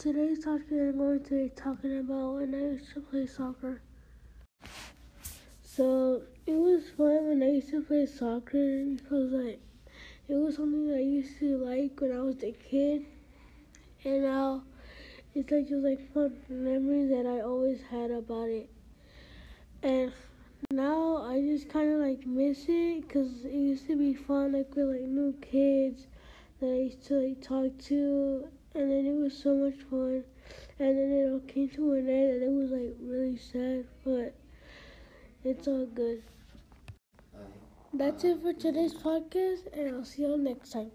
today's talking, I'm going to be talking about when I used to play soccer. So it was fun when I used to play soccer because like it was something I used to like when I was a kid, and now it's like just like fun memories that I always had about it, and now I just kind of like miss it because it used to be fun like with like new kids that I used to like talk to and then it was so much fun. And then it all came to an end and it was like really sad but it's all good. That's it for today's podcast and i'll see you all next time